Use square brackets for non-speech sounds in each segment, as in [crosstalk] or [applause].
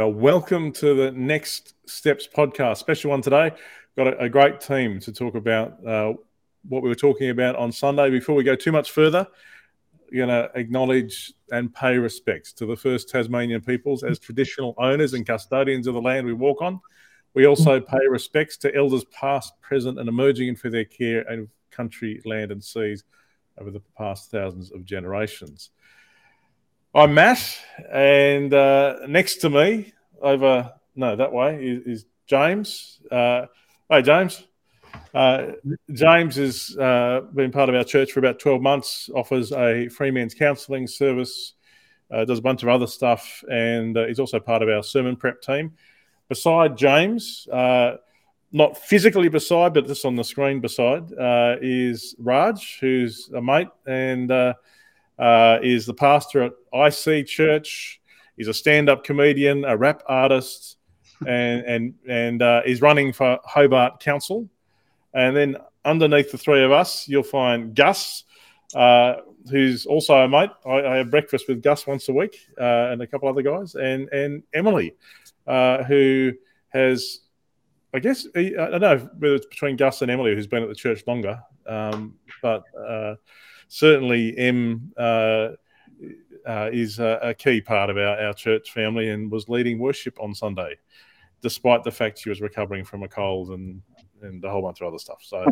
Well, welcome to the Next Steps podcast. Special one today. Got a, a great team to talk about uh, what we were talking about on Sunday. Before we go too much further, going to acknowledge and pay respects to the first Tasmanian peoples as traditional owners and custodians of the land we walk on. We also pay respects to elders past, present, and emerging for their care of country, land, and seas over the past thousands of generations. I'm Matt, and uh, next to me, over no that way, is, is James. Uh, hey, James. Uh, James has uh, been part of our church for about 12 months, offers a free men's counselling service, uh, does a bunch of other stuff, and uh, he's also part of our sermon prep team. Beside James, not physically beside, but just on the screen beside, is Raj, who's a mate and uh, is the pastor at IC Church. He's a stand-up comedian, a rap artist, and and and uh, is running for Hobart Council. And then underneath the three of us, you'll find Gus, uh, who's also a mate. I, I, have breakfast with Gus once a week, uh, and a couple other guys, and and Emily, uh, who has, I guess, I don't know whether it's between Gus and Emily, who's been at the church longer, um, but uh, certainly M uh, is a, a, key part of our, our church family and was leading worship on Sunday, despite the fact she was recovering from a cold and, and a whole bunch of other stuff. So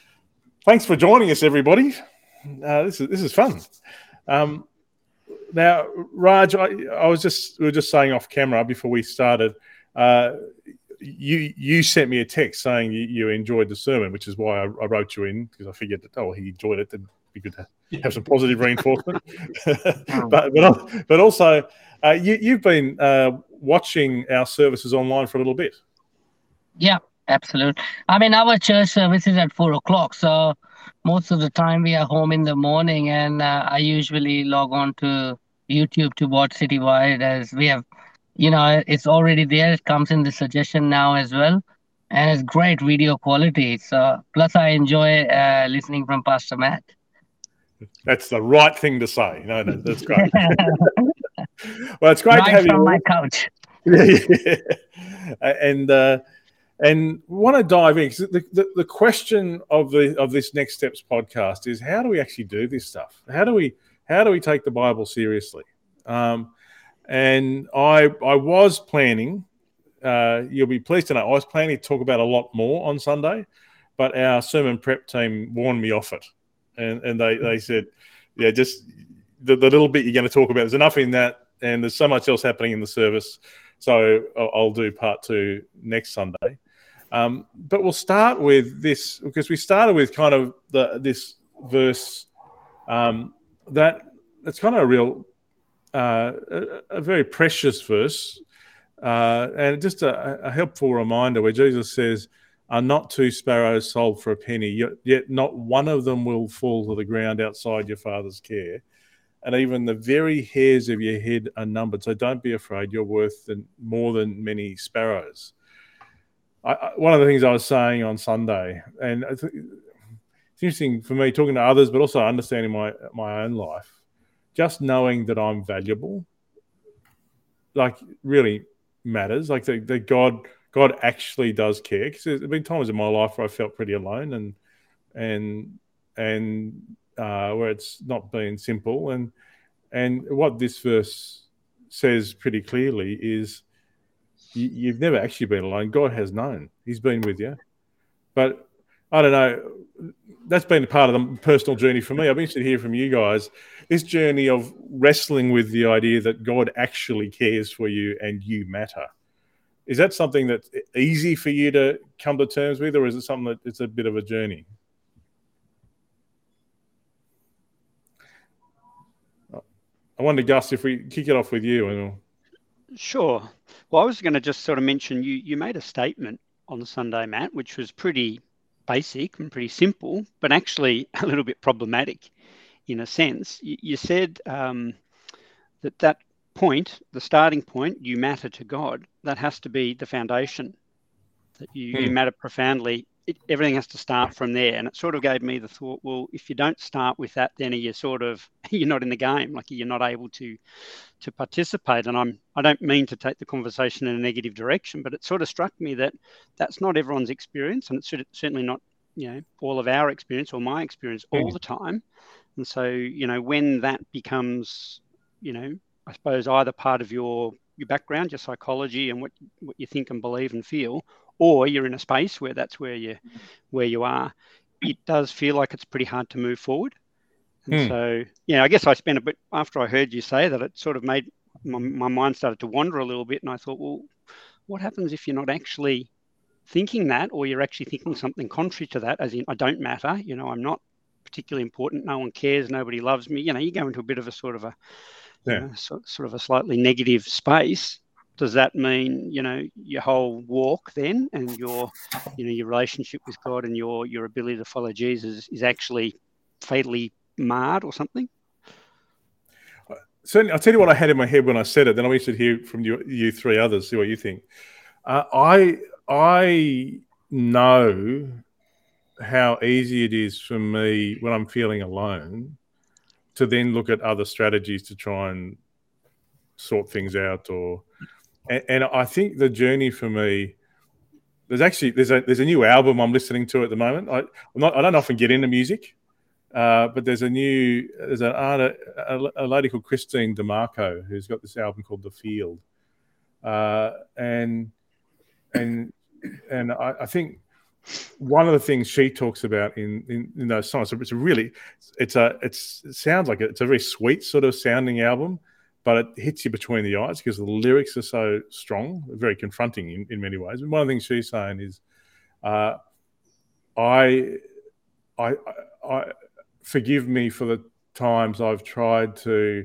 [laughs] thanks for joining us, everybody. Uh, this is this is fun. Um, now, Raj, I, I, was just we were just saying off camera before we started. Uh, you you sent me a text saying you, you, enjoyed the sermon, which is why I, I wrote you in because I figured that oh he enjoyed it be good to have some positive reinforcement. [laughs] but, but but also, uh, you, you've been uh, watching our services online for a little bit. Yeah, absolutely. I mean, our church service is at four o'clock, so most of the time we are home in the morning, and uh, I usually log on to YouTube to watch Citywide as we have, you know, it's already there. It comes in the suggestion now as well and it's great video quality. So plus I enjoy uh, listening from Pastor Matt. That's the right thing to say. No, no that's great. [laughs] well, it's great right to have from you. my couch. [laughs] yeah, yeah. And uh, and want to dive in the, the, the question of the of this next steps podcast is how do we actually do this stuff? How do we how do we take the Bible seriously? Um, and I I was planning. Uh, you'll be pleased to know I was planning to talk about a lot more on Sunday, but our sermon prep team warned me off it and and they they said, yeah, just the, the little bit you're going to talk about. There's enough in that, and there's so much else happening in the service. So I'll, I'll do part two next Sunday. Um, but we'll start with this because we started with kind of the this verse um, that it's kind of a real uh, a, a, very precious verse uh, and just a, a, helpful reminder where Jesus says, are not two sparrows sold for a penny, yet not one of them will fall to the ground outside your father's care. And even the very hairs of your head are numbered. So don't be afraid, you're worth more than many sparrows. I, one of the things I was saying on Sunday, and it's interesting for me talking to others, but also understanding my, my own life, just knowing that I'm valuable, like really matters. Like that, that God God actually does care. Because there's been times in my life where I felt pretty alone and and and uh, where it's not been simple. And and what this verse says pretty clearly is you, you've never actually been alone. God has known. He's been with you. But I don't know. That's been a part of the personal journey for me. I've been interested to hear from you guys. This journey of wrestling with the idea that God actually cares for you and you matter. Is that something that's easy for you to come to terms with, or is it something that it's a bit of a journey? I wonder, Gus, if we kick it off with you. And Sure. Well, I was going to just sort of mention you. You made a statement on the Sunday, Matt, which was pretty basic and pretty simple, but actually [laughs] a little bit problematic, in a sense. You, you said um, that that point, the starting point, you matter to God. That has to be the foundation. That you, mm. you hmm. matter profoundly it, everything has to start from there. And it sort of gave me the thought, well, if you don't start with that, then you're sort of [laughs] you're not in the game, like you're not able to to participate. And I'm I don't mean to take the conversation in a negative direction, but it sort of struck me that that's not everyone's experience, and it's certainly not you know all of our experience or my experience all mm. the time. And so you know when that becomes you know I suppose either part of your your background, your psychology, and what what you think and believe and feel, or you're in a space where that's where you where you are, it does feel like it's pretty hard to move forward. And hmm. so, yeah, I guess I spent a bit after I heard you say that. It sort of made my, my mind started to wander a little bit, and I thought, well, what happens if you're not actually thinking that, or you're actually thinking something contrary to that, as in I don't matter, you know, I'm not particularly important, no one cares, nobody loves me. You know, you go into a bit of a sort of a yeah. you know, so, sort of a slightly negative space does that mean you know your whole walk then and your you know your relationship with god and your your ability to follow jesus is actually fatally marred or something certainly i'll tell you what i had in my head when i said it then i want to hear from you, you three others see what you think uh, i i know how easy it is for me when i'm feeling alone to then look at other strategies to try and sort things out or and, and, I think the journey for me there's actually there's a there's a new album I'm listening to at the moment. I, not I don't often get into music, uh, but there's a new there's an art, a, a, lady called Christine DeMarco who's got this album called The Field, uh, and and and I, I, think one of the things she talks about in in, in those songs it's a really it's a it's it sounds like it's a very sweet sort of sounding album but it hits you between the eyes because the lyrics are so strong, very confronting in, in many ways. And one of the things she's saying is, uh, I, I, I, forgive me for the times I've tried to,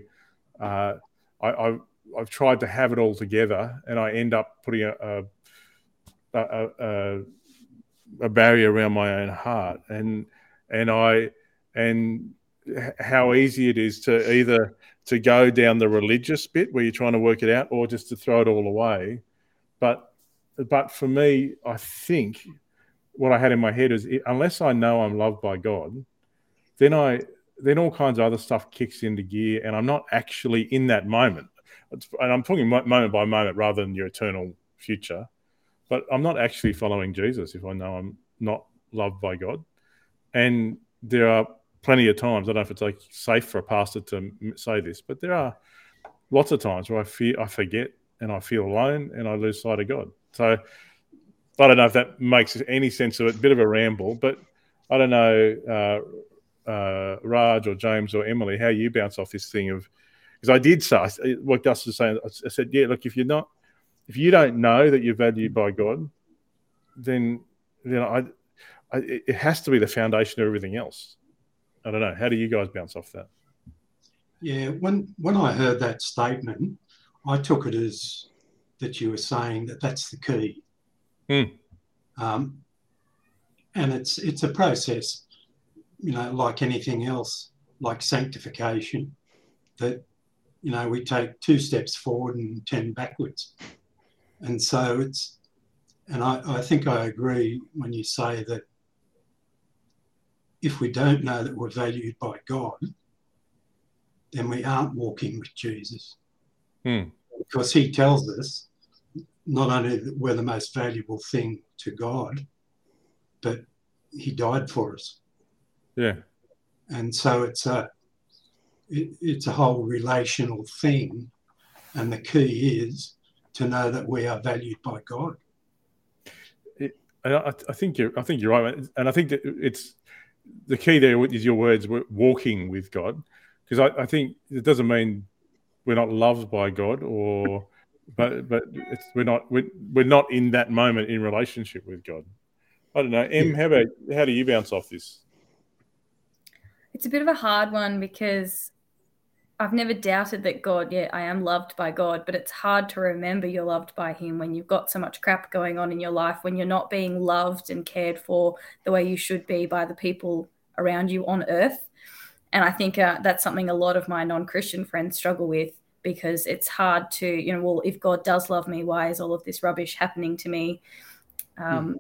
uh, I, I've, I've tried to have it all together, and I end up putting a, a, a, a, a barrier around my own heart, and and I and how easy it is to either to go down the religious bit where you're trying to work it out or just to throw it all away. But but for me, I think what I had in my head is unless I know I'm loved by God, then I then all kinds of other stuff kicks into gear, and I'm not actually in that moment. And I'm talking moment by moment rather than your eternal future. But I'm not actually following Jesus if I know I'm not loved by God. And there are plenty of times. I don't know if it's like safe for a pastor to say this, but there are lots of times where I fear I forget and I feel alone and I lose sight of God. So I don't know if that makes any sense of it. A bit of a ramble, but I don't know, uh, uh, Raj or James or Emily, how you bounce off this thing of because I did say what Gus was saying. I said, yeah, look, if you're not, if you don't know that you're valued by God, then then I, I it has to be the foundation of everything else. I don't know. How do you guys bounce off that? Yeah, when when I heard that statement, I took it as that you were saying that that's the key. Mm. Um, and it's it's a process, you know, like anything else, like sanctification, that you know we take two steps forward and ten backwards, and so it's, and I, I think I agree when you say that if we don't know that we're valued by God, then we aren't walking with Jesus. Hmm. Because he tells us not only that we're the most valuable thing to God, but he died for us. Yeah. And so it's a it, it's a whole relational thing. And the key is to know that we are valued by God. It, I, I think you're I think you're right. And I think that it's the key there is your words walking with God, because I, I, think it doesn't mean we're not loved by God or, but but we're not we're, we're not in that moment in relationship with God. I don't know, Em. How about how do you bounce off this? It's a bit of a hard one because I've never doubted that God, yeah, I am loved by God, but it's hard to remember you're loved by Him when you've got so much crap going on in your life, when you're not being loved and cared for the way you should be by the people around you on earth. And I think uh, that's something a lot of my non Christian friends struggle with because it's hard to, you know, well, if God does love me, why is all of this rubbish happening to me? Um, mm.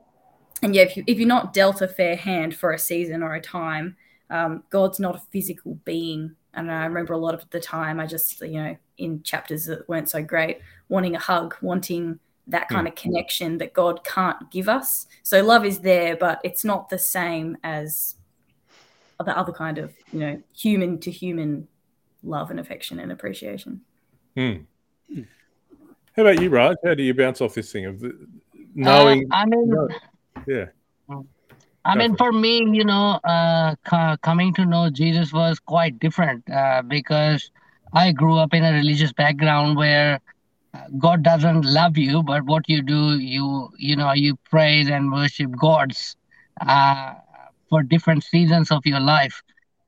and yeah, if you if you're not dealt a fair hand for a season or a time, um, God's not a physical being. And I remember a lot of the time, I just you know in chapters that weren't so great, wanting a hug, wanting that kind mm. of connection that God can't give us. So love is there, but it's not the same as the other kind of you know human to human love and affection and appreciation. Mm. How about you, Raj? How do you bounce off this thing of knowing? Uh, I mean, yeah. I mean, for me, you know, uh, coming to know Jesus was quite different uh, because I grew up in a religious background where uh, God doesn't love you, but what you do, you you know, you praise and worship gods uh, for different seasons of your life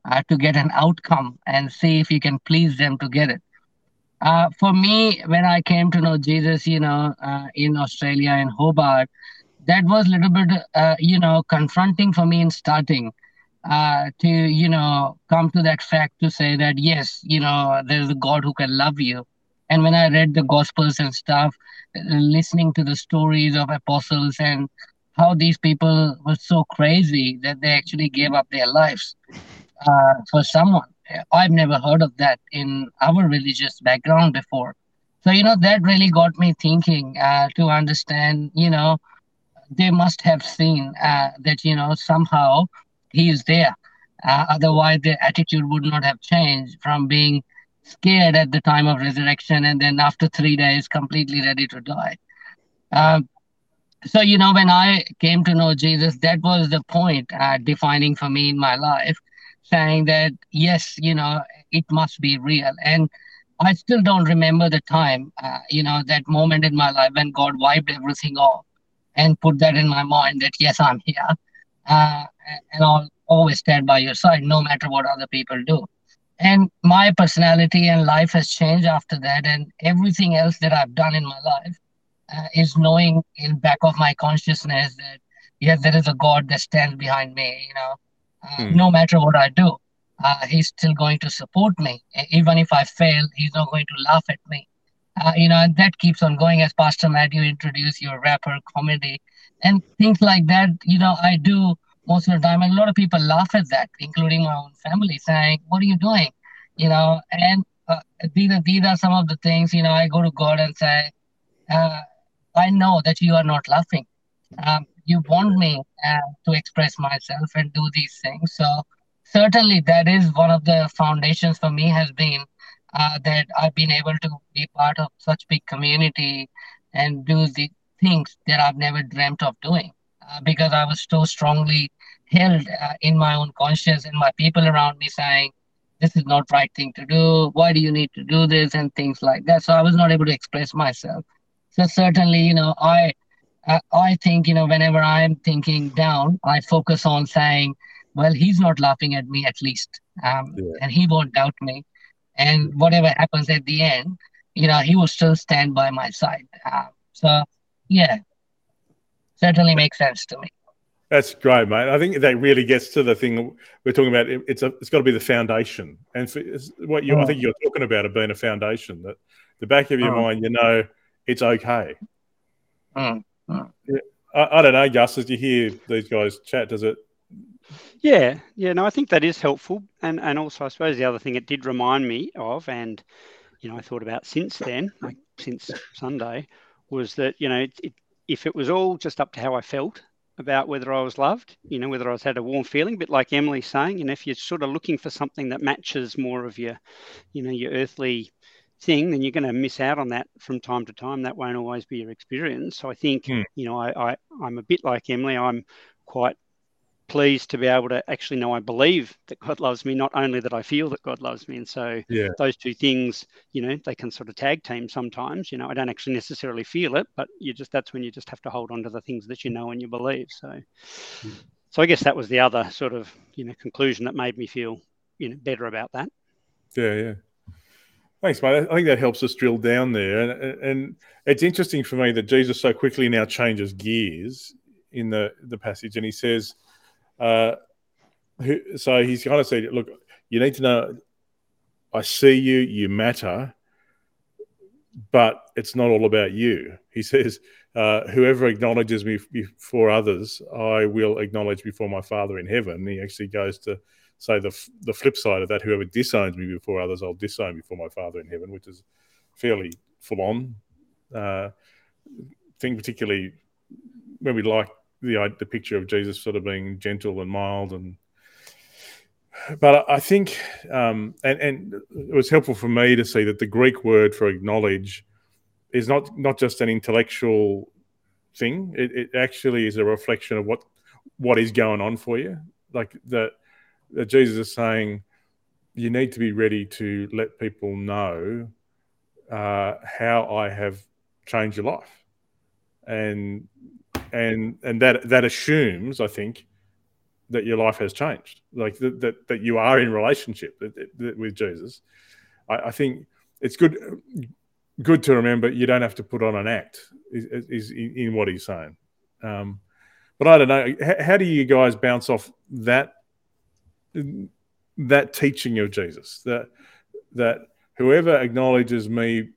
uh, to get an outcome and see if you can please them to get it. Uh, for me, when I came to know Jesus, you know, in Australia in Hobart, that was a little bit, uh, you know, confronting for me in starting uh, to, you know, come to that fact to say that, yes, you know, there's a God who can love you. And when I read the Gospels and stuff, listening to the stories of apostles and how these people were so crazy that they actually gave up their lives uh, for someone. I've never heard of that in our religious background before. So, you know, that really got me thinking uh, to understand, you know, they must have seen uh, that you know somehow he is there. Uh, otherwise, their attitude would not have changed from being scared at the time of resurrection and then after three days completely ready to die. Um, so you know, when I came to know Jesus, that was the point uh, defining for me in my life, saying that yes, you know, it must be real and. I still don't remember the time, uh, you know, that moment in my life when God wiped everything off and put that in my mind that yes, I'm here, uh, and I'll always stand by your side no matter what other people do. And my personality and life has changed after that, and everything else that I've done in my life uh, is knowing in back of my consciousness that yes, there is a God that stands behind me. You know, uh, hmm. no matter what I do, uh, He's still going to support me. Even if I fail, He's not going to laugh at me uh, you know, and that keeps on going as Pastor Matthew introduced your rapper comedy and things like that. You know, I do most of the time, and a lot of people laugh at that, including my own family, saying, "What are you doing?" You know, and uh, these are these are some of the things. You know, I go to God and say, uh, "I know that you are not laughing. Um, you want me uh, to express myself and do these things." So certainly, that is one of the foundations for me has been uh, that I've been able to be part of such big community and do the things that I've never dreamt of doing uh, because I was so strongly held uh, in my own conscience and my people around me saying, this is not right thing to do. Why do you need to do this and things like that? So I was not able to express myself. So certainly, you know, I uh, I think you know whenever I'm thinking down, I focus on saying, well, he's not laughing at me at least, um, yeah. and he won't doubt me and whatever happens at the end, you know, he will still stand by my side. Uh, so, yeah, certainly makes sense to me. That's great, mate. I think that really gets to the thing we're talking about. It's a, it's got to be the foundation, and for, what you, oh. I mm. think you're talking about, it being a foundation that the back of your oh. mind, you know, it's okay. Oh. I, I, don't know, Gus. As you hear these guys chat, does it yeah, yeah, no, I think that is helpful, and and also I suppose the other thing it did remind me of, and you know I thought about since then, like since Sunday, was that you know it, it, if it was all just up to how I felt about whether I was loved, you know whether I was had a warm feeling, but like Emily saying, you know if you're sort of looking for something that matches more of your, you know your earthly thing, then you're going to miss out on that from time to time. That won't always be your experience. So I think hmm. you know I, I I'm a bit like Emily. I'm quite pleased to be able to actually know I believe that God loves me, not only that I feel that God loves me. And so yeah. those two things, you know, they can sort of tag team sometimes. You know, I don't actually necessarily feel it, but you just that's when you just have to hold on to the things that you know and you believe. So mm. so I guess that was the other sort of, you know, conclusion that made me feel, you know, better about that. Yeah, yeah. Thanks, mate. I think that helps us drill down there. And, and it's interesting for me that Jesus so quickly now changes gears in the, the passage and he says, uh, who, so he's kind of said, look, you need to know, I see you, you matter. but it's not all about you. He says, uh, "Whoever acknowledges me before others, I will acknowledge before my Father in heaven." he actually goes to say the the flip side of that: whoever disowns me before others, I'll disown before my Father in heaven, which is fairly full on uh, thing, particularly when we like the the picture of Jesus sort of being gentle and mild and but I think, um, and, and it was helpful for me to see that the Greek word for acknowledge is not not just an intellectual thing. It, it actually is a reflection of what what is going on for you. Like that, that Jesus is saying, you need to be ready to let people know uh, how I have changed your life, and and and that that assumes, I think, that your life has changed, like that that, that you are in relationship with Jesus. I, I, think it's good good to remember you don't have to put on an act is, is in what he's saying. Um, but I don't know how, how, do you guys bounce off that that teaching of Jesus that that whoever acknowledges me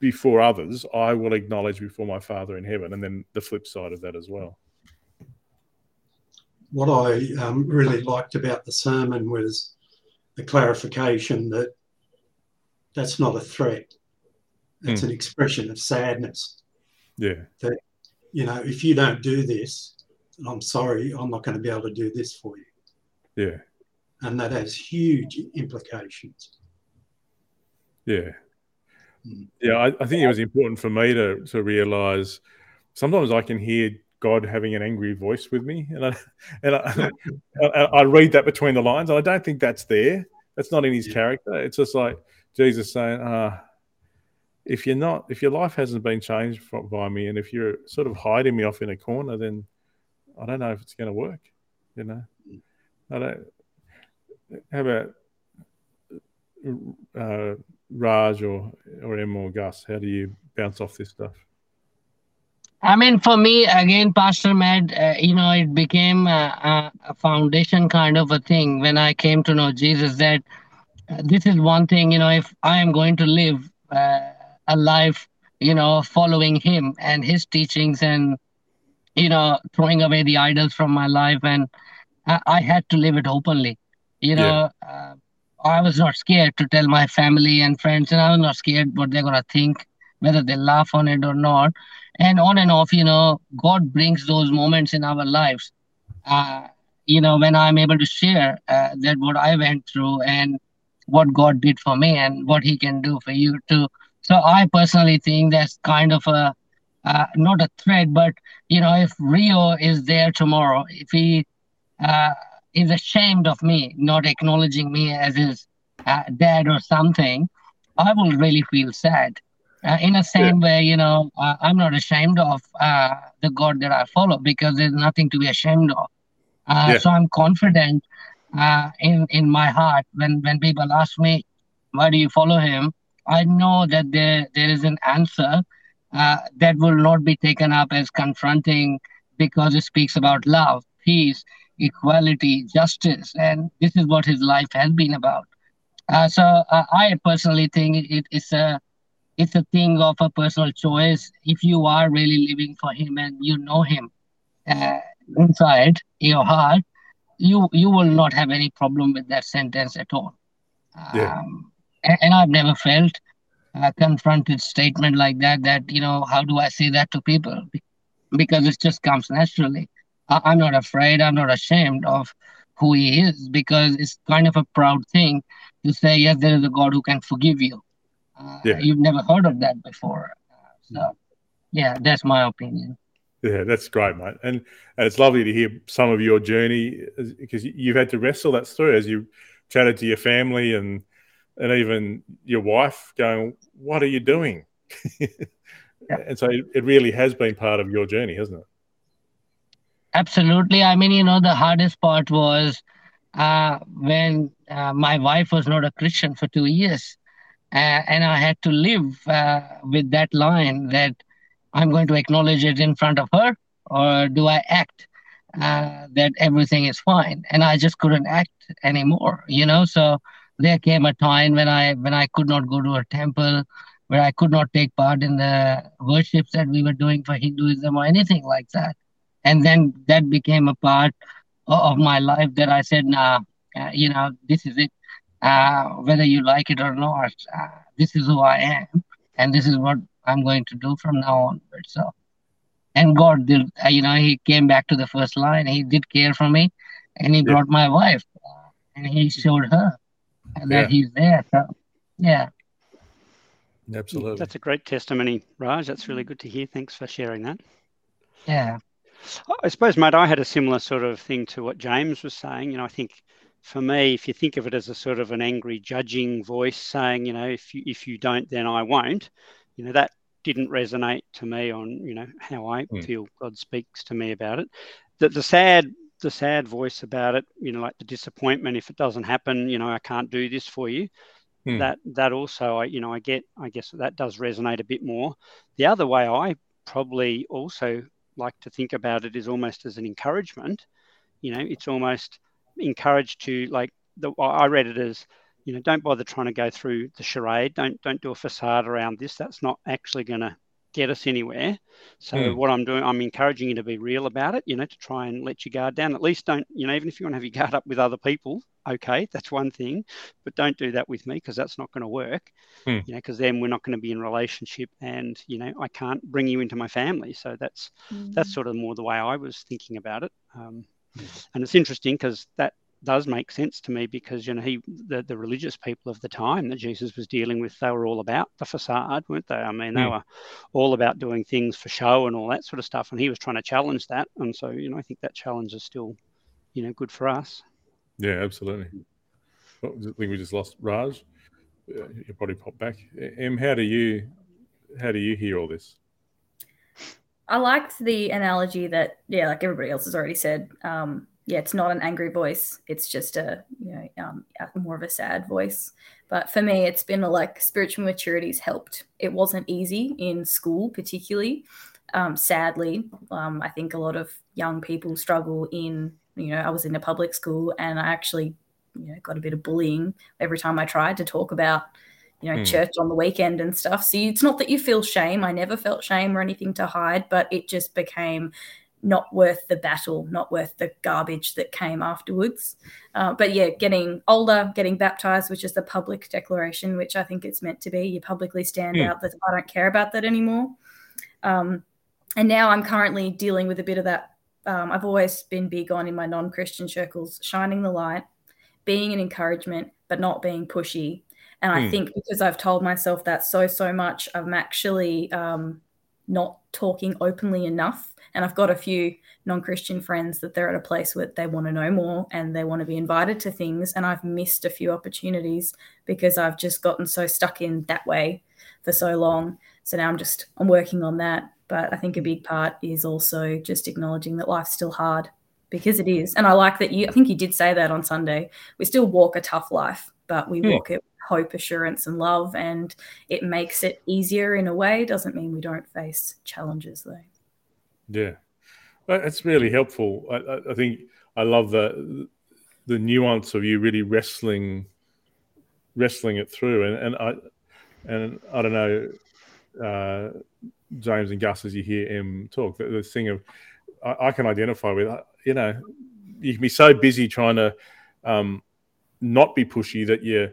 before others, I will acknowledge before my Father in heaven, and then the flip side of that as well what I um, really liked about the sermon was the clarification that that's not a threat. It's mm. an expression of sadness. Yeah. That, you know, if you don't do this, I'm sorry, I'm not going to be able to do this for you. Yeah. And that has huge implications. Yeah. Mm. Yeah, I, I think it was important for me to, to realize sometimes I can hear God having an angry voice with me, and I [laughs] and I, [laughs] I, I, read that between the lines, and I don't think that's there. That's not in his yeah. character. It's just like Jesus saying, uh, "If you're not, if your life hasn't been changed by me, and if you're sort of hiding me off in a corner, then I don't know if it's going to work." You know, I don't. How about uh, Raj or or Em or Gus? How do you bounce off this stuff? I mean, for me, again, Pastor Matt, uh, you know, it became a, a, foundation kind of a thing when I came to know Jesus that uh, this is one thing, you know, if I am going to live uh, a life, you know, following him and his teachings and, you know, throwing away the idols from my life, and I, I had to live it openly. You know, yeah. I was not scared to tell my family and friends, and I was not scared what they're to think, whether they laugh on it or not. And on and off you know god brings those moments in our lives uh, you know when i'm able to share uh, that what i went through and what god did for me and what he can do for you too. So i personally think that's kind of a uh, not a threat but you know if rio is there tomorrow if he uh, is ashamed of me not acknowledging me as his uh, dad or something i will really feel sad uh, in the same yeah. way, you know, uh, I'm not ashamed of uh, the God that I follow because there's nothing to be ashamed of. Uh, yeah. So I'm confident uh, in in my heart when when people ask me, "Why do you follow Him?" I know that there there is an answer uh, that will not be taken up as confronting because it speaks about love, peace, equality, justice, and this is what His life has been about. so I personally think it, it's a it's a thing of a personal choice. If you are really living for Him and you know Him uh, inside your heart, you you will not have any problem with that sentence at all. Yeah. Um, and, and, I've never felt a confronted statement like that. That you know, how do I say that to people? Because it just comes naturally. I, I'm not afraid. I'm not ashamed of who He is because it's kind of a proud thing to say, yes, there is a God who can forgive you uh, yeah. You've never heard of that before. So, yeah, that's my opinion. Yeah, that's great, mate. And, and it's lovely to hear some of your journey because you've had to wrestle that through as you chatted to your family and and even your wife going, What are you doing? [laughs] yeah. And so it, it really has been part of your journey, hasn't it? Absolutely. I mean, you know, the hardest part was uh, when uh, my wife was not a Christian for two years. Uh, and I had to live uh, with that line that I'm going to acknowledge it in front of her, or do I act uh, that everything is fine? And I just couldn't act anymore, you know. So there came a time when I when I could not go to a temple, where I could not take part in the worships that we were doing for Hinduism or anything like that. And then that became a part of my life that I said, nah, uh, you know, this is it. Uh, whether you like it or not, uh, this is who I am, and this is what I'm going to do from now onward. So, and God did, uh, you know, He came back to the first line. He did care for me, and He yeah. brought my wife, uh, and He showed her that yeah. He's there. So, yeah. Absolutely. That's a great testimony, Raj. That's really good to hear. Thanks for sharing that. Yeah. I suppose, mate, I had a similar sort of thing to what James was saying. You know, I think for me, if you think of it as a sort of an angry, judging voice saying, you know, if you if you don't, then I won't, you know, that didn't resonate to me on, you know, how I mm. feel God speaks to me about it. That the sad the sad voice about it, you know, like the disappointment if it doesn't happen, you know, I can't do this for you. Mm. That that also I you know, I get I guess that does resonate a bit more. The other way I probably also like to think about it is almost as an encouragement. You know, it's almost encouraged to like the I read it as you know don't bother trying to go through the charade. Don't don't do a facade around this. That's not actually going to get us anywhere. So mm. what I'm doing, I'm encouraging you to be real about it. You know, to try and let your guard down. At least don't you know even if you want to have your guard up with other people, okay, that's one thing, but don't do that with me because that's not going to work. Mm. You know, because then we're not going to be in relationship, and you know, I can't bring you into my family. So that's mm. that's sort of more the way I was thinking about it. Um, and it's interesting because that does make sense to me because you know he the, the religious people of the time that Jesus was dealing with they were all about the facade weren't they I mean they mm. were all about doing things for show and all that sort of stuff and he was trying to challenge that and so you know I think that challenge is still you know good for us yeah absolutely I think we just lost Raj uh, you probably pop back Em how do you how do you hear all this I liked the analogy that, yeah, like everybody else has already said. Um, yeah, it's not an angry voice. It's just a, you know, um, more of a sad voice. But for me, it's been a, like spiritual maturity's helped. It wasn't easy in school, particularly. Um, sadly, um, I think a lot of young people struggle in, you know, I was in a public school and I actually, you know, got a bit of bullying every time I tried to talk about you know, mm. church on the weekend and stuff. So it's not that you feel shame. I never felt shame or anything to hide, but it just became not worth the battle, not worth the garbage that came afterwards. Uh, but yeah, getting older, getting baptized, which is the public declaration, which I think it's meant to be. You publicly stand mm. out that I don't care about that anymore. Um, and now I'm currently dealing with a bit of that. Um, I've always been big on in my non Christian circles, shining the light, being an encouragement, but not being pushy and I hmm. think because I've told myself that so, so much, I'm actually um, not talking openly enough. And I've got a few non Christian friends that they're at a place where they want to know more and they want to be invited to things. And I've missed a few opportunities because I've just gotten so stuck in that way for so long. So now I'm just, I'm working on that. But I think a big part is also just acknowledging that life's still hard because it is. And I like that you, I think you did say that on Sunday. We still walk a tough life, but we mm. walk it with hope, assurance, and love. And it makes it easier in a way. Doesn't mean we don't face challenges though. Yeah, it's really helpful. I, I think I love the the nuance of you really wrestling wrestling it through. And, and I and I don't know, uh, James and Gus, as you hear him talk, the, the thing of I, I, can identify with. You know, you can be so busy trying to um, not be pushy that you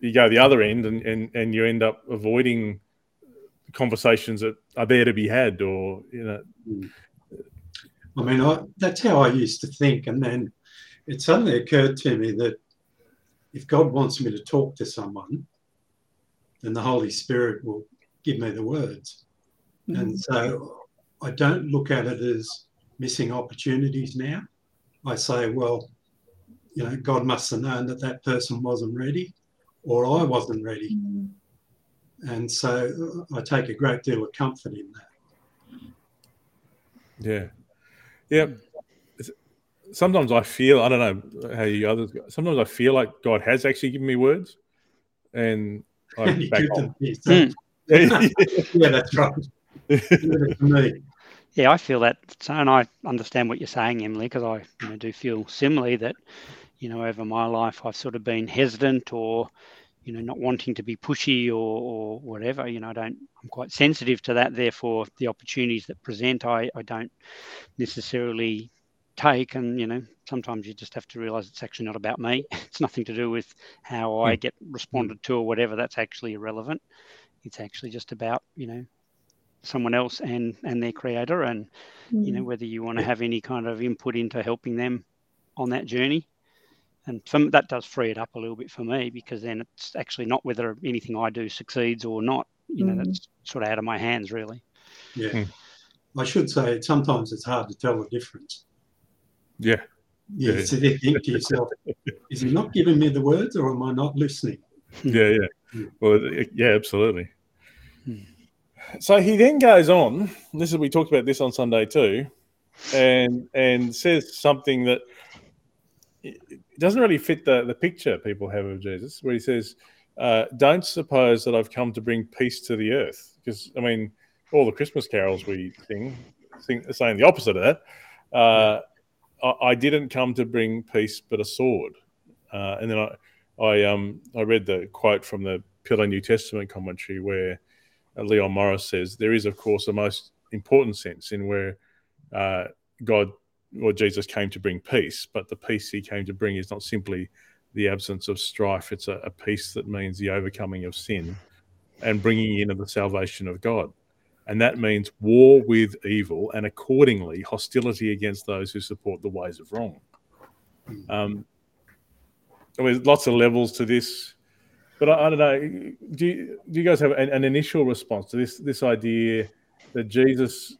you go the other end and, and, and you end up avoiding conversations that are there to be had or you know i mean I, that's how i used to think and then it suddenly occurred to me that if god wants me to talk to someone then the holy spirit will give me the words mm-hmm. and so i don't look at it as missing opportunities now i say well you know god must have known that that person wasn't ready or I wasn't ready. Mm. And so I take a great deal of comfort in that. Yeah. Yeah. Sometimes I feel, I don't know how you others, sometimes I feel like God has actually given me words and I [laughs] back off. Mm. [laughs] yeah, that's right. [laughs] yeah, I feel that, and I understand what you're saying, Emily, because I you know, do feel similarly that, you know, over my life I've sort of been hesitant or, you know, not wanting to be pushy or, or whatever. You know, I don't. I'm quite sensitive to that. Therefore, the opportunities that present, I, I don't necessarily take. And you know, sometimes you just have to realize it's actually not about me. [laughs] It's nothing to do with how I hmm. get responded to or whatever. That's actually irrelevant. It's actually just about you know someone else and and their creator and mm. you know hmm. whether you want to have any kind of input into helping them on that journey and some, that does free it up a little bit for me because then it's actually not whether anything I do succeeds or not. You know, mm. that's sort of out of my hands, really. Yeah, mm. I should say sometimes it's hard to tell the difference. Yeah. Yeah, yeah. so you think to yourself, [laughs] is he not giving me the words or am I not listening? Yeah, yeah. Hmm. Well, yeah, absolutely. So he then goes on. This is we talked about this on Sunday too, and and says something that doesn't really fit the, the picture people have of Jesus, where he says, uh, Don't suppose that I've come to bring peace to the earth. Because, I mean, all the Christmas carols we sing, sing saying the opposite of that. Uh, I, I, didn't come to bring peace, but a sword. Uh, and then I, I, um, I read the quote from the Pillar New Testament commentary where Leon Morris says, There is, of course, a most important sense in where uh, God or Jesus came to bring peace, but the peace he came to bring is not simply the absence of strife. It's a, a peace that means the overcoming of sin and bringing in of the salvation of God. And that means war with evil and accordingly hostility against those who support the ways of wrong. Um, I mean, lots of levels to this, but I, I don't know. Do you, do you guys have an, an initial response to this this idea that Jesus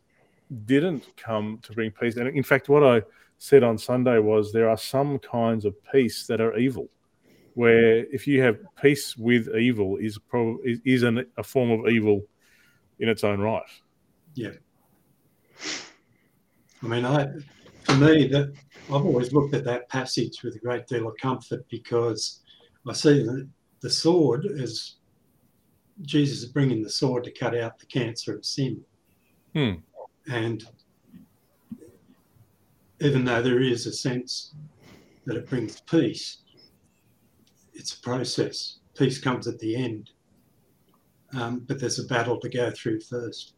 didn't come to bring peace. And in fact, what I said on Sunday was there are some kinds of peace that are evil, where if you have peace with evil, is probably is an, a form of evil in its own right. Yeah. I mean, I for me that I've always looked at that passage with a great deal of comfort because I see that the sword is Jesus is bringing the sword to cut out the cancer of sin. Hmm. And even though there is a sense that it brings peace, it's a process. Peace comes at the end. Um, but there's a battle to go through first.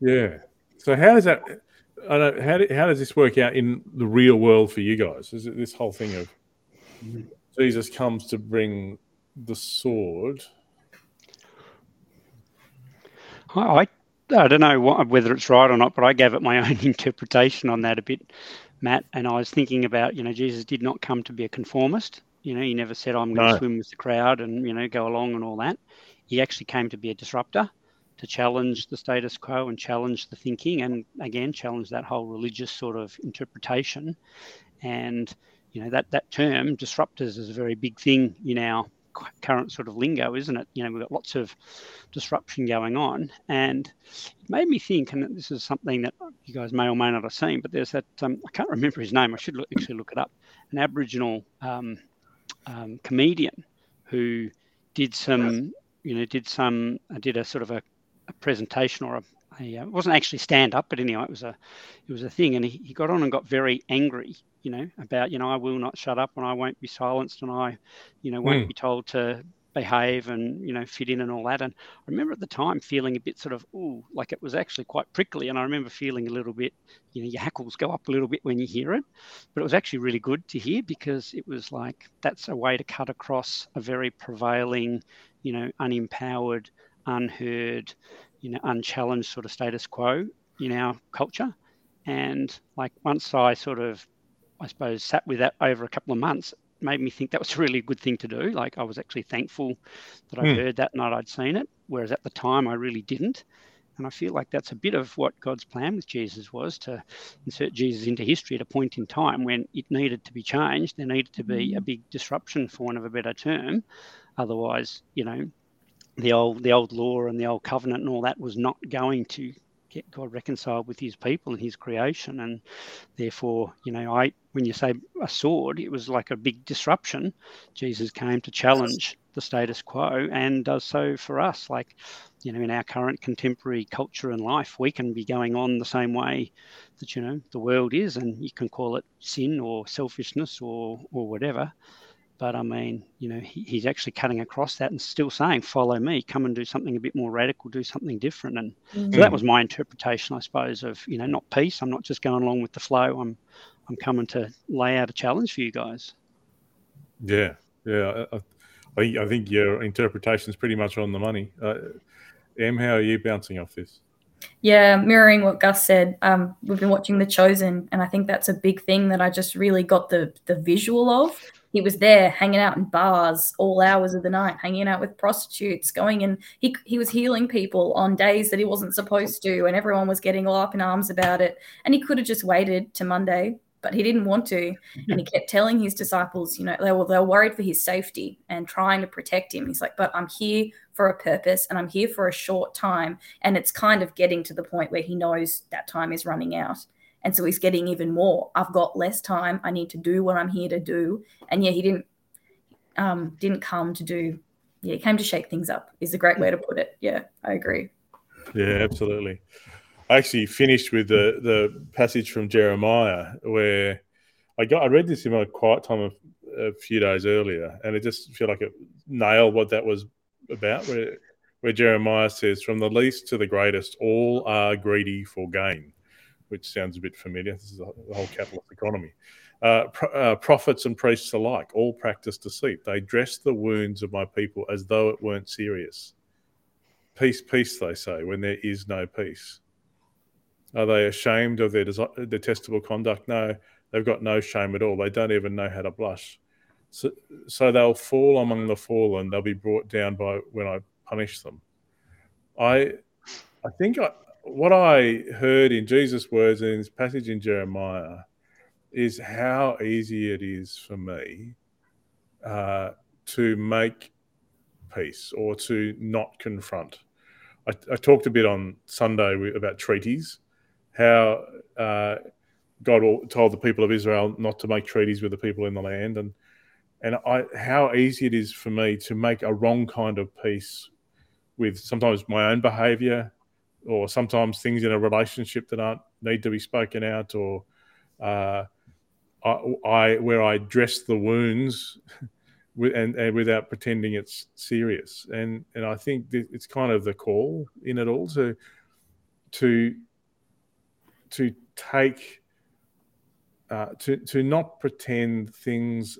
Yeah. So how does that? I know, how, do, how does this work out in the real world for you guys? Is it this whole thing of mm-hmm. Jesus comes to bring the sword? I, I don't know what, whether it's right or not, but I gave it my [laughs] own interpretation on that a bit, Matt. And I was thinking about, you know, Jesus did not come to be a conformist. You know, he never said, I'm going no. to swim with the crowd and, you know, go along and all that. He actually came to be a disruptor, to challenge the status quo and challenge the thinking, and again, challenge that whole religious sort of interpretation. And, you know, that, that term, disruptors, is a very big thing in our current sort of lingo, isn't it? You know, we've got lots of disruption going on, and it made me think. And this is something that you guys may or may not have seen, but there's that um, I can't remember his name. I should look, actually look it up. An Aboriginal um, um, comedian who did some, you know, did some, uh, did a sort of a, a presentation or a, a, uh, it wasn't actually stand up, but anyway, it was a, it was a thing, and he, he got on and got very angry you know, about, you know, I will not shut up and I won't be silenced and I, you know, won't mm. be told to behave and, you know, fit in and all that. And I remember at the time feeling a bit sort of, ooh, like it was actually quite prickly. And I remember feeling a little bit, you know, your hackles go up a little bit when you hear it. But it was actually really good to hear because it was like, that's a way to cut across a very prevailing, you know, unempowered, unheard, you know, unchallenged sort of status quo in our culture. And like once I sort of I suppose, sat with that over a couple of months made me think that was a really good thing to do. Like I was actually thankful that I mm. heard that night I'd seen it, whereas at the time I really didn't. And I feel like that's a bit of what God's plan with Jesus was to insert Jesus into history at a point in time when it needed to be changed. There needed to be a hmm. big disruption, for want of a better term. Otherwise, you know, the old the old law and the old covenant and all that was not going to get God reconciled with his people and his creation. And therefore, you know, I when you say a sword, it was like a big disruption. Jesus came to challenge the status quo and does so for us. Like, you know, in our current contemporary culture and life, we can be going on the same way that, you know, the world is, and you can call it sin or selfishness or or whatever. But I mean, you know, he, he's actually cutting across that and still saying, "Follow me, come and do something a bit more radical, do something different." And mm-hmm. so that was my interpretation, I suppose, of you know, not peace. I'm not just going along with the flow. I'm I'm coming to lay out a challenge for you guys. Yeah, yeah. I, I, I think your interpretation is pretty much on the money. Uh, em, how are you bouncing off this? Yeah, mirroring what Gus said. Um, we've been watching The Chosen, and I think that's a big thing that I just really got the the visual of. He was there, hanging out in bars all hours of the night, hanging out with prostitutes, going and he he was healing people on days that he wasn't supposed to, and everyone was getting all up in arms about it. And he could have just waited to Monday, but he didn't want to. And he [laughs] kept telling his disciples, you know, they were, they were worried for his safety and trying to protect him. He's like, but I'm here for a purpose and I'm here for a short time. And it's kind of getting to the point where he knows that time is running out. And so he's getting even more. I've got less time. I need to do what I'm here to do. And yeah, he didn't um, didn't come to do. Yeah, he came to shake things up. Is a great way to put it. Yeah, I agree. Yeah, absolutely. I actually finished with the the passage from Jeremiah where I got I read this in my quiet time a, a few days earlier, and it just felt like it nailed what that was about. Where where Jeremiah says, "From the least to the greatest, all are greedy for gain," which sounds a bit familiar. This is the whole capitalist economy. Uh, pro- uh, prophets and priests alike all practice deceit. They dress the wounds of my people as though it weren't serious. Peace, peace, they say, when there is no peace. Are they ashamed of their detestable conduct? No, they've got no shame at all. They don't even know how to blush. So, so they'll fall among the fallen. They'll be brought down by when I punish them. I, I think I, what I heard in Jesus' words in this passage in Jeremiah is how easy it is for me uh, to make peace or to not confront. I, I, talked a bit on Sunday about treaties how uh, God told the people of Israel not to make treaties with the people in the land, and and I, how easy it is for me to make a wrong kind of peace with sometimes my own behaviour, or sometimes things in a relationship that aren't need to be spoken out, or uh, I, I, where I dress the wounds. [laughs] And, and, without pretending it's serious, and and I think it's kind of the call in it all to to to take uh, to to not pretend things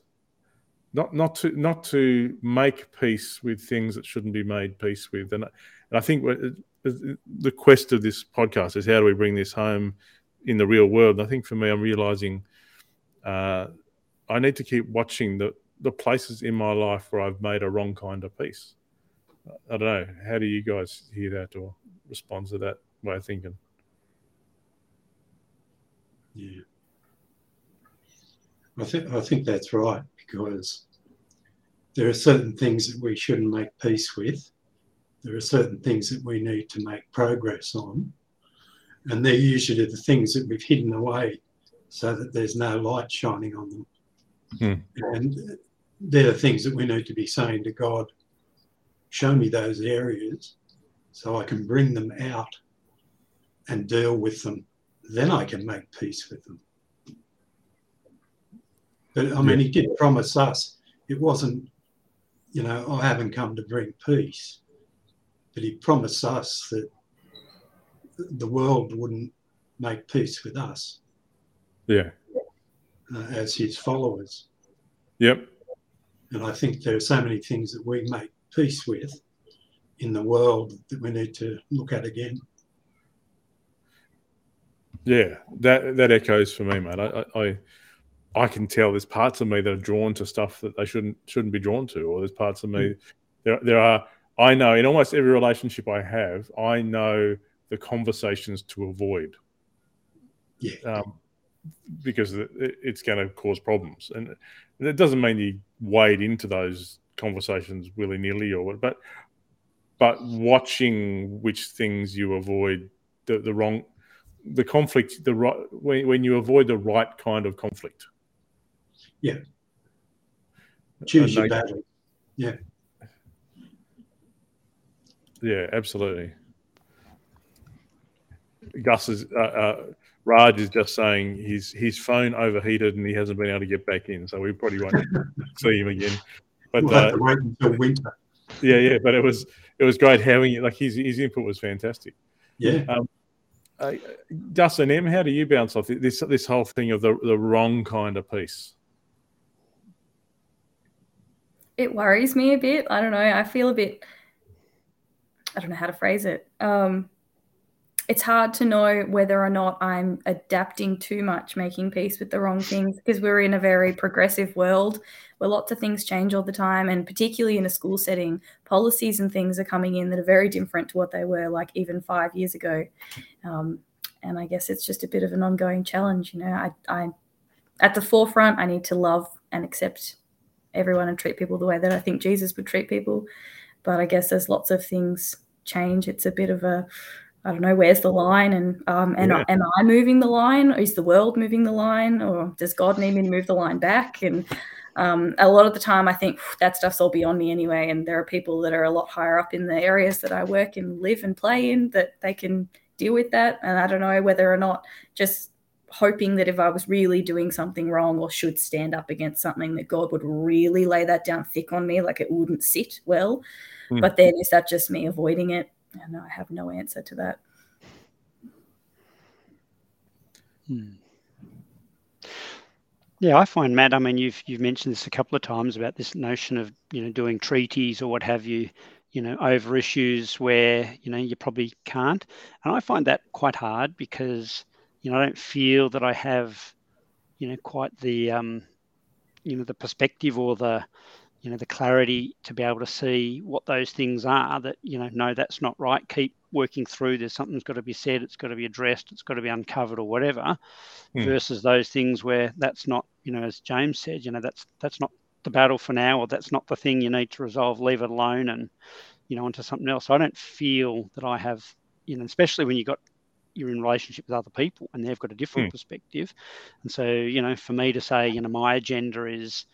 not not to not to make peace with things that shouldn't be made peace with. And and I think the quest of this podcast is how do we bring this home in the real world? And I think for me I'm realizing uh, I need to keep watching the the places in my life where I've made a wrong kind of peace. I don't know. How do you guys hear that or respond to that way of thinking yeah. I think I think that's right because there are certain things that we shouldn't make peace with. There are certain things that we need to make progress on. And they're usually the things that we've hidden away so that there's no light shining on them. Hmm. And they're the things that we need to be saying to God, show me those areas so I can bring them out and deal with them then I can make peace with them. But I mean, he did promise us. It wasn't, you know, I haven't come to bring peace, but he promised us that the world wouldn't make peace with us. Yeah. Uh, as his followers. Yep. And I think there are so many things that we make peace with in the world that we need to look at again. Yeah, that that echoes for me, mate. I, I I can tell there's parts of me that are drawn to stuff that they shouldn't shouldn't be drawn to, or there's parts of me mm. there there are. I know in almost every relationship I have, I know the conversations to avoid. Yeah. Um, because it's going to cause problems, and it doesn't mean you wade into those conversations willy nilly or what, but but watching which things you avoid the, the wrong the conflict, the right when, when you avoid the right kind of conflict. Yeah. Choose your battle. Yeah. Yeah, absolutely. Gus is uh, uh, Raj is just saying his his phone overheated and he hasn't been able to get back in, so we probably won't [laughs] see him again. But we'll uh, wait until winter. yeah, yeah, but it was it was great having it. Like his his input was fantastic. Yeah. Uh, Dustin M, how do you bounce off this this whole thing of the the wrong kind of peace? It worries me a bit. I don't know. I feel a bit. I don't know how to phrase it. Um, it's hard to know whether or not I'm adapting too much, making peace with the wrong things, because we're in a very progressive world where lots of things change all the time. And particularly in a school setting, policies and things are coming in that are very different to what they were like even five years ago. Um, and I guess it's just a bit of an ongoing challenge. You know, I, I, at the forefront, I need to love and accept everyone and treat people the way that I think Jesus would treat people. But I guess as lots of things change, it's a bit of a I don't know where's the line, and um, and Yeah. am I moving the line? Or is the world moving the line, or does God need me to move the line back? And um, a lot of the time, I think that stuff's all beyond me anyway. And there are people that are a lot higher up in the areas that I work and live and play in that they can deal with that. And I don't know whether or not just hoping that if I was really doing something wrong or should stand up against something, that God would really lay that down thick on me, like it wouldn't sit well. Hmm. But then is that just me avoiding it? And I have no answer to that. Hmm. Yeah, I find Matt. I mean, you've you've mentioned this a couple of times about this notion of you know doing treaties or what have you, you know, over issues where you know you probably can't, and I find that quite hard because you know I don't feel that I have, you know, quite the um, you know the perspective or the you know the clarity to be able to see what those things are that you know no that's not right. Keep working through. There's something's got to be said it's got to be addressed it's got to be uncovered or whatever Hmm. versus those things where that's not you know as james said you know that's that's not the battle for now or that's not the thing you need to resolve. Leave it alone and you know onto something else. I don't feel that i have you know especially when you've got you're in relationship with other people and they've got a different Hmm. perspective. And so you know for me to say you know my agenda is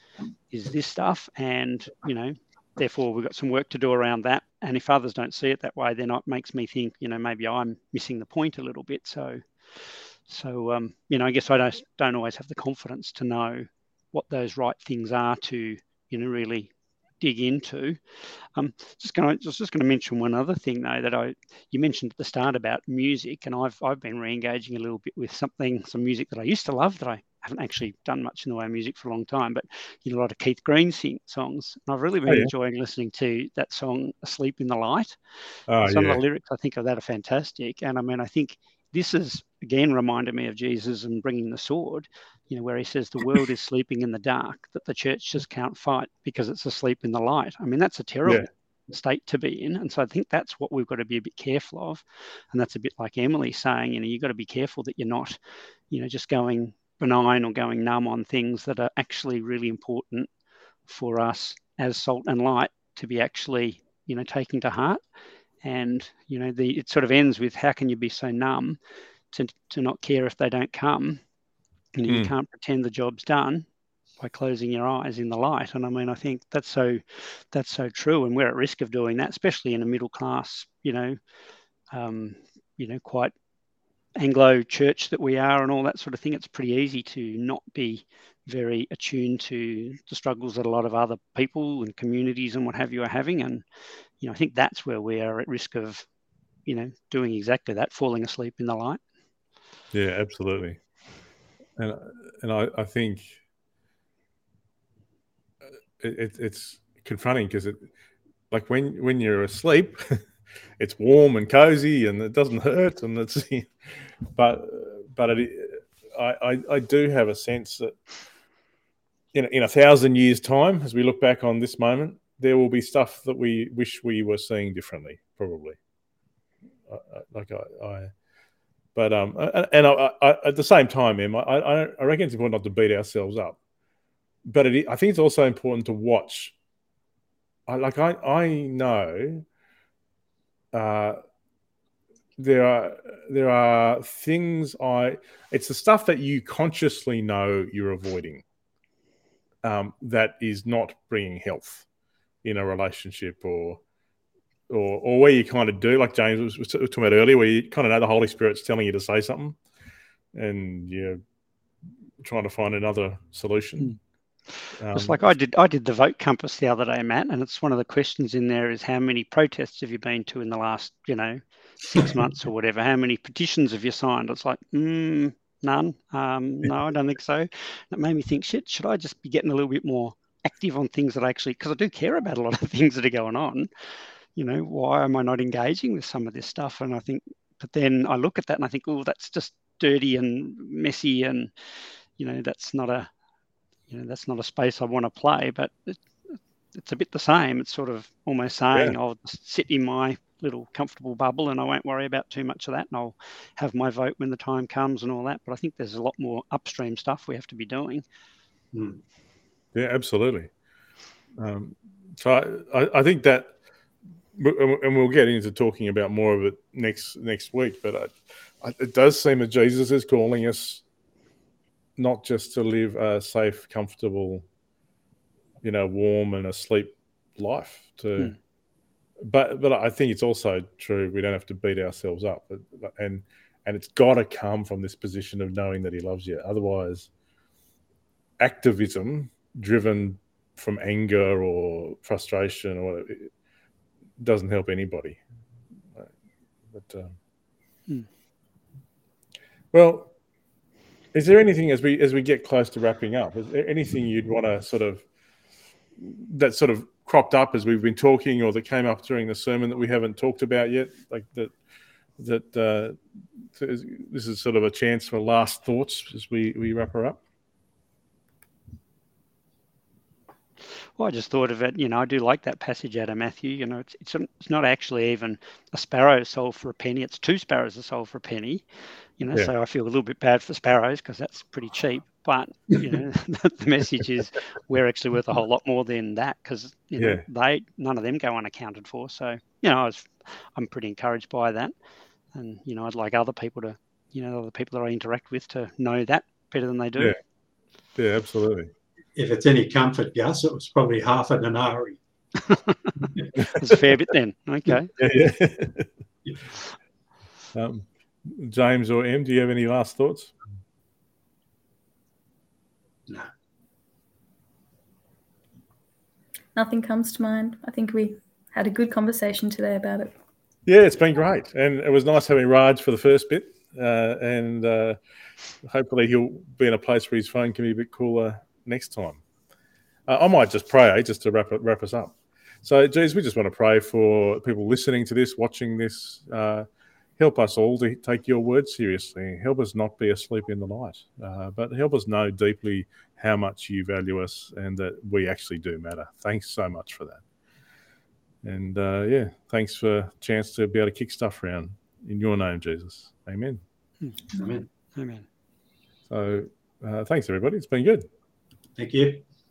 is this stuff and you know therefore we've got some work to do around that. And if others don't see it that way then it makes me think you know maybe i'm missing the point a little bit. So so um, you know i guess i don't don't always have the confidence to know what those right things are to you know really dig into. Um just going to just, just going to mention one other thing though that i you mentioned at the start about music and i've i've been re-engaging a little bit with something some music that i used to love that i haven't actually done much in the way of music for a long time but you know a lot of keith green sing songs. And i've really been Oh, yeah. enjoying listening to that song asleep in the light. Oh some yeah, of the lyrics I think of that are fantastic. And I mean, I think this is again reminded me of Jesus and bringing the sword, you know, where he says the world is sleeping in the dark, that the church just can't fight because it's asleep in the light. I mean, that's a terrible state to be in. And so I think that's what we've got to be a bit careful of. And that's a bit like Emily saying, you know, you've got to be careful that you're not, you know, just going benign or going numb on things that are actually really important for us as salt and light to be actually, you know, taking to heart and you know the it sort of ends with how can you be so numb to, to not care if they don't come you know you Mm. can't pretend the job's done by closing your eyes in the light and i mean i think that's so that's so true and we're at risk of doing that especially in a middle class you know um, you know quite anglo church that we are and all that sort of thing it's pretty easy to not be very attuned to the struggles that a lot of other people and communities and what have you are having and you know, I think that's where we are at risk of, you know, doing exactly that, falling asleep in the light. yeah, absolutely. And and I, I think uh, it, it, it's confronting because it like when when you're asleep, [laughs] it's warm and cozy and it doesn't hurt and it's [laughs] but but it, I, I I do have a sense that in in a thousand years time, as we look back on this moment, there will be stuff that we wish we were seeing differently, probably. Like I, I, but um, and I, I, at the same time, Em, I, I, I reckon it's important not to beat ourselves up. But it, I think it's also important to watch. I like I, I know. Uh, there are there are things I. It's the stuff that you consciously know you're avoiding. Um, that is not bringing health in a relationship or or or where you kind of do like James was, was talking about earlier, where you kind of know the Holy Spirit's telling you to say something, and you're trying to find another solution. Um, it's like I did. I did the vote compass the other day, Matt, and it's one of the questions in there is how many protests have you been to in the last, you know, six [laughs] months or whatever? How many petitions have you signed? It's like, mm, none. Um, no, I don't think so. That made me think, shit, should I just be getting a little bit more active on things that I actually, because I do care about a lot of [laughs] things that are going on. You know, why am I not engaging with some of this stuff? And I think, but then I look at that and I think, oh, that's just dirty and messy, and you know, that's not a, you know, that's not a space I want to play. But it, it's a bit the same. It's sort of almost saying, yeah. I'll sit in my little comfortable bubble and I won't worry about too much of that and I'll have my vote when the time comes and all that. But I think there's a lot more upstream stuff we have to be doing. Hmm. Yeah, absolutely. Um, so I, I, think that, and we'll get into talking about more of it next next week. But I, I, it does seem that Jesus is calling us not just to live a safe, comfortable, you know, warm and asleep life. To, hmm. but but I think it's also true we don't have to beat ourselves up, and and it's got to come from this position of knowing that He loves you. Otherwise, activism driven from anger or frustration or whatever, doesn't help anybody. But um, hmm. well, is there anything as we as we get close to wrapping up? Is there anything you'd want to sort of that sort of cropped up as we've been talking, or that came up during the sermon that we haven't talked about yet? Like that that uh, this is sort of a chance for last thoughts as we we wrap her up. Well, I just thought of it. You know, I do like that passage out of Matthew. You know, it's it's, it's not actually even a sparrow sold for a penny. It's two sparrows are sold for a penny. You know, yeah. so I feel a little bit bad for sparrows because that's pretty cheap. But you know, [laughs] the message is we're actually worth a whole lot more than that because you know yeah. they none of them go unaccounted for. So you know, I was I'm pretty encouraged by that, and you know, I'd like other people to you know other people that I interact with to know that better than they do. Yeah, yeah, absolutely if it's any comfort, Gus, it was probably half a denarii. [laughs] It's a fair bit then. Okay. [laughs] Yeah, yeah. um, James or Em, do you have any last thoughts? No. Nothing comes to mind. I think we had a good conversation today about it. Yeah, it's been great. And it was nice having Raj for the first bit. Uh, and uh, hopefully he'll be in a place where his phone can be a bit cooler next time. Uh, I might just pray eh, just to wrap wrap us up. So, geez, we just want to pray for people listening to this, watching this. Uh, help us all to take your word seriously. Help us not be asleep in the night, uh, but help us know deeply how much you value us and that we actually do matter. Thanks so much for that. And uh, yeah, thanks for a chance to be able to kick stuff around in your name, Jesus. Amen. Amen. Amen. So uh, thanks, everybody. It's been good. Thank you.